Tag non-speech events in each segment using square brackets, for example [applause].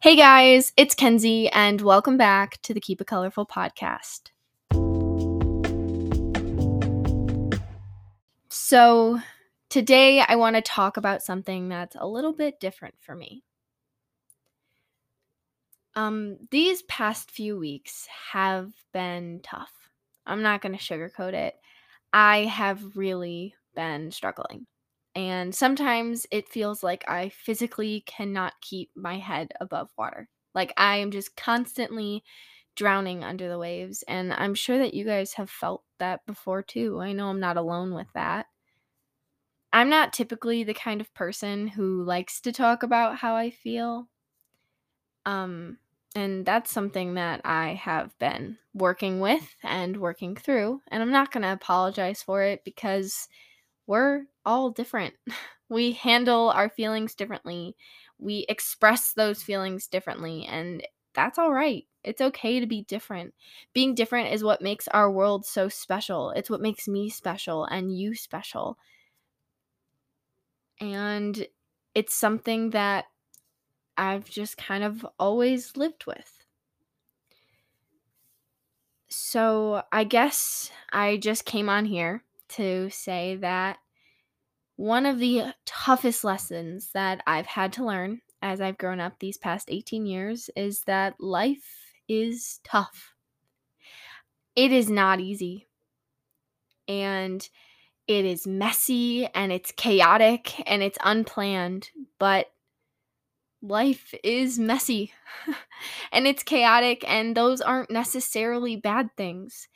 Hey guys, it's Kenzie, and welcome back to the Keep It Colorful podcast. So, today I want to talk about something that's a little bit different for me. Um, these past few weeks have been tough. I'm not going to sugarcoat it. I have really been struggling. And sometimes it feels like I physically cannot keep my head above water. Like I am just constantly drowning under the waves. And I'm sure that you guys have felt that before too. I know I'm not alone with that. I'm not typically the kind of person who likes to talk about how I feel. Um, and that's something that I have been working with and working through. And I'm not going to apologize for it because we're all different. [laughs] We handle our feelings differently. We express those feelings differently. And that's all right. It's okay to be different. Being different is what makes our world so special. It's what makes me special and you special. And it's something that I've just kind of always lived with. So I guess I just came on here to say that one of the toughest lessons that I've had to learn as I've grown up these past 18 years is that life is tough. It is not easy. And it is messy and it's chaotic and it's unplanned, but life is messy [laughs] and it's chaotic, and those aren't necessarily bad things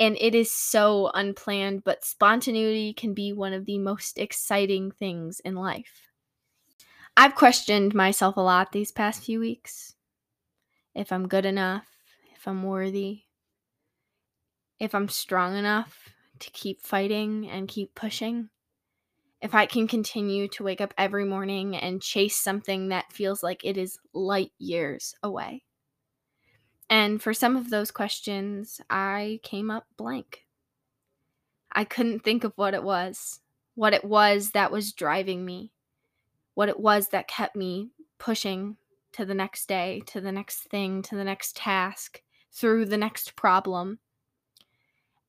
and it is so unplanned, but spontaneity can be one of the most exciting things in life. I've questioned myself a lot these past few weeks. If I'm good enough, if I'm worthy, if I'm strong enough to keep fighting and keep pushing, if I can continue to wake up every morning and chase something that feels like it is light years away. And for some of those questions, I came up blank. I couldn't think of what it was, what it was that was driving me, what it was that kept me pushing to the next day, to the next thing, to the next task, through the next problem.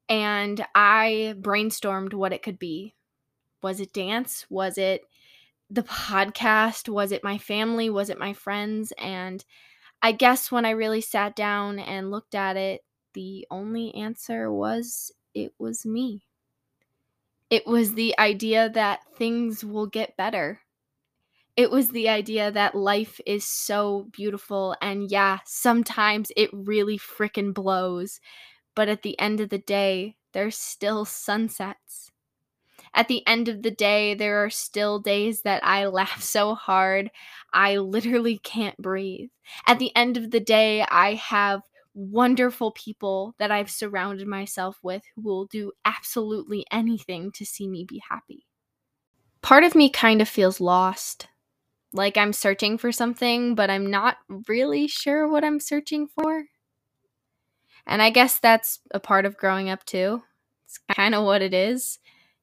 And I brainstormed what it could be. Was it dance? Was it the podcast? Was it my family? Was it my friends? And I guess when I really sat down and looked at it, the only answer was it was me. It was the idea that things will get better. It was the idea that life is so beautiful and yeah, sometimes it really frickin' blows. But at the end of the day, there's still sunsets at the end of the day, there are still days that I laugh so hard, I literally can't breathe. At the end of the day, I have wonderful people that I've surrounded myself with who will do absolutely anything to see me be happy. Part of me kind of feels lost. Like I'm searching for something, but I'm not really sure what I'm searching for. And I guess that's a part of growing up too. It's kind of what it is.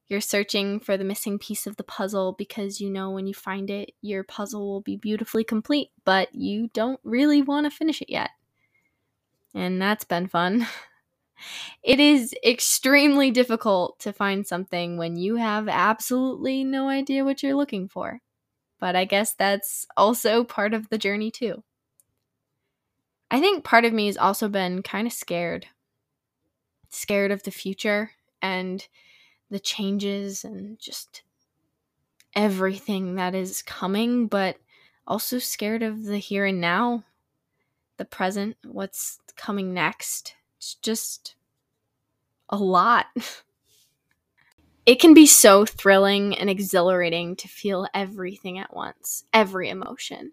You're searching for the missing piece of the puzzle because you know when you find it, your puzzle will be beautifully complete, but you don't really want to finish it yet. And that's been fun. [laughs] It is extremely difficult to find something when you have absolutely no idea what you're looking for. But I guess that's also part of the journey, too. I think part of me has also been kind of scared. Scared of the future and the changes and just everything that is coming, but also scared of the here and now, the present, what's coming next. It's just a lot. [laughs] it can be so thrilling and exhilarating to feel everything at once, every emotion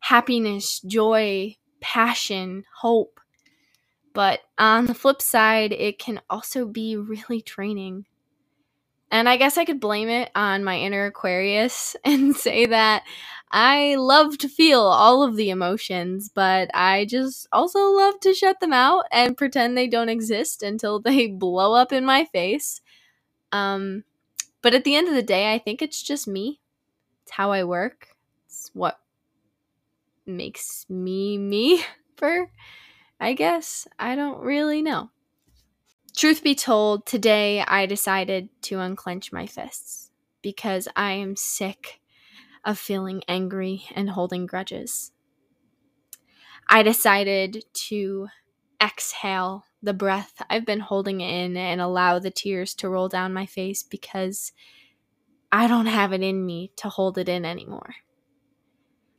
happiness, joy, passion, hope. But on the flip side, it can also be really draining and I guess I could blame it on my inner Aquarius [laughs] and say that I love to feel all of the emotions, but I just also love to shut them out and pretend they don't exist until [laughs] they blow up in my face. Um, but at the end of the day, I think it's just me. It's how I work. It's what makes me me [laughs] for I guess I don't really know. Truth be told, today I decided to unclench my fists because I am sick of feeling angry and holding grudges. I decided to exhale the breath I've been holding in and allow the tears to roll down my face because I don't have it in me to hold it in anymore.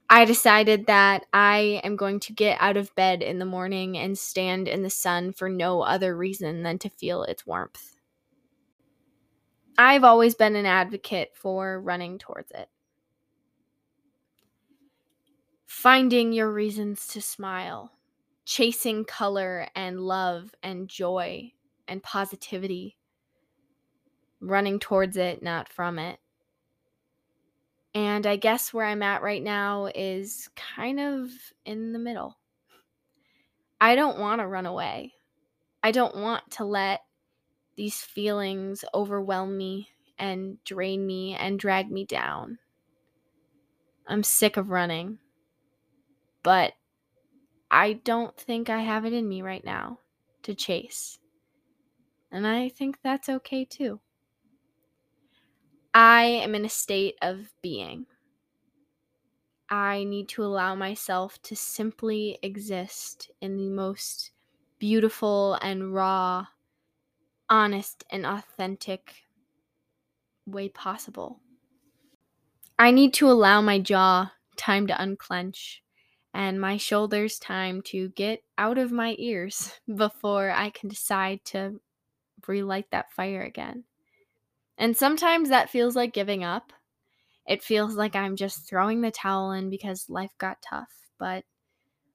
I decided that I am going to get out of bed in the morning and stand in the sun for no other reason than to feel its warmth. I've always been an advocate for running towards it. Finding your reasons to smile, chasing color and love and joy and positivity, running towards it, not from it. And I guess where I'm at right now is kind of in the middle. I don't want to run away. I don't want to let these feelings overwhelm me and drain me and drag me down. I'm sick of running. But I don't think I have it in me right now to chase. And I think that's okay too. I am in a state of being. I need to allow myself to simply exist in the most beautiful and raw, honest and authentic way possible. I need to allow my jaw time to unclench and my shoulders time to get out of my ears [laughs] before I can decide to relight that fire again. And sometimes that feels like giving up. It feels like I'm just throwing the towel in because life got tough, but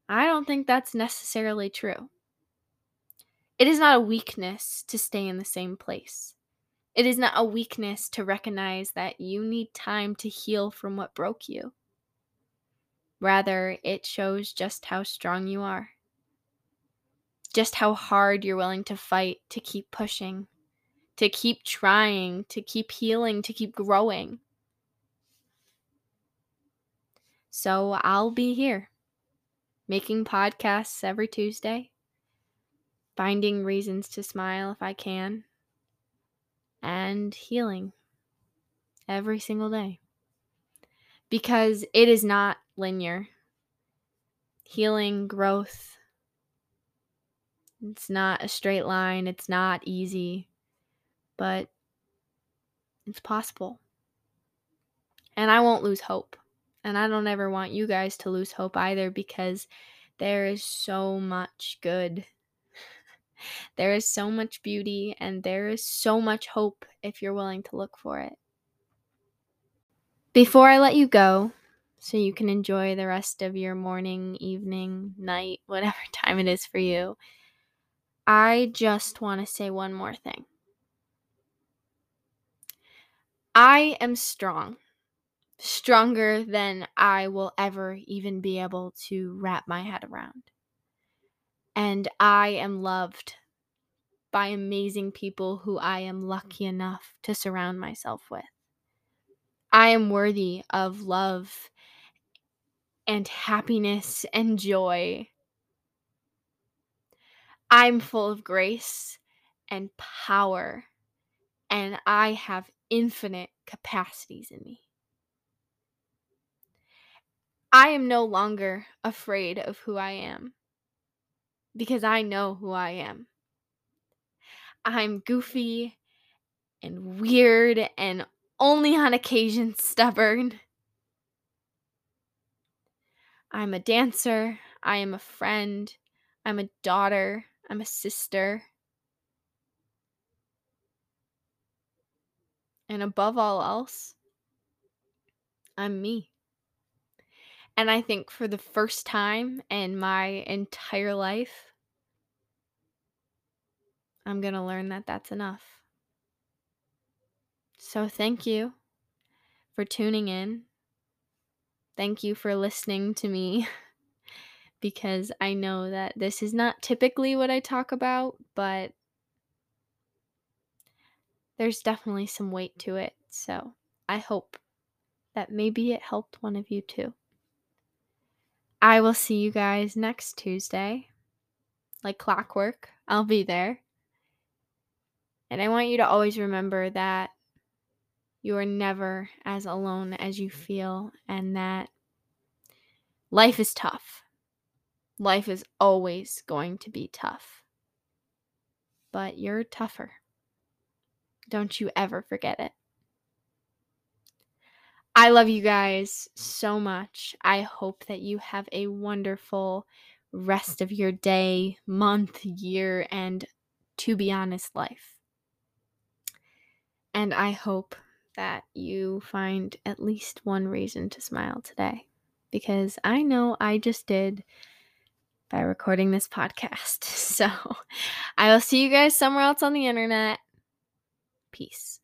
I don't think that's necessarily true. It is not a weakness to stay in the same place. It is not a weakness to recognize that you need time to heal from what broke you. Rather, it shows just how strong you are, just how hard you're willing to fight to keep pushing, to keep trying, to keep healing, to keep growing. So I'll be here making podcasts every Tuesday, finding reasons to smile if I can, and healing every single day. Because it is not linear. Healing, growth, it's not a straight line, it's not easy but it's possible. And I won't lose hope. And I don't ever want you guys to lose hope either because there is so much good. [laughs] there is so much beauty and there is so much hope if you're willing to look for it. Before I let you go, so you can enjoy the rest of your morning, evening, night, [laughs] whatever time it is for you, I just want to say one more thing. I am strong, stronger than I will ever even be able to wrap my head around. And I am loved by amazing people who I am lucky enough to surround myself with. I am worthy of love and happiness and joy. I'm full of grace and power, and I have infinite capacities in me. I am no longer afraid of who I am because I know who I am. I'm goofy and weird and only on occasion [laughs] stubborn. I'm a dancer. I am a friend. I'm a daughter. I'm a sister. And above all else, I'm me. And I think for the first time in my entire life, I'm going to learn that that's enough. So thank you for tuning in. Thank you for listening to me [laughs] because I know that this is not typically what I talk about, but there's definitely some weight to it. So I hope that maybe it helped one of you too. I will see you guys next Tuesday. Like clockwork, I'll be there. And I want you to always remember that you are never as alone as you feel and that life is tough. Life is always going to be tough. But you're tougher. Don't you ever forget it. I love you guys so much. I hope that you have a wonderful rest of your day, month, year, and to be honest, life. And I hope that you find at least one reason to smile today because I know I just did by recording this podcast. [laughs] So I will see you guys somewhere else on the internet. Peace.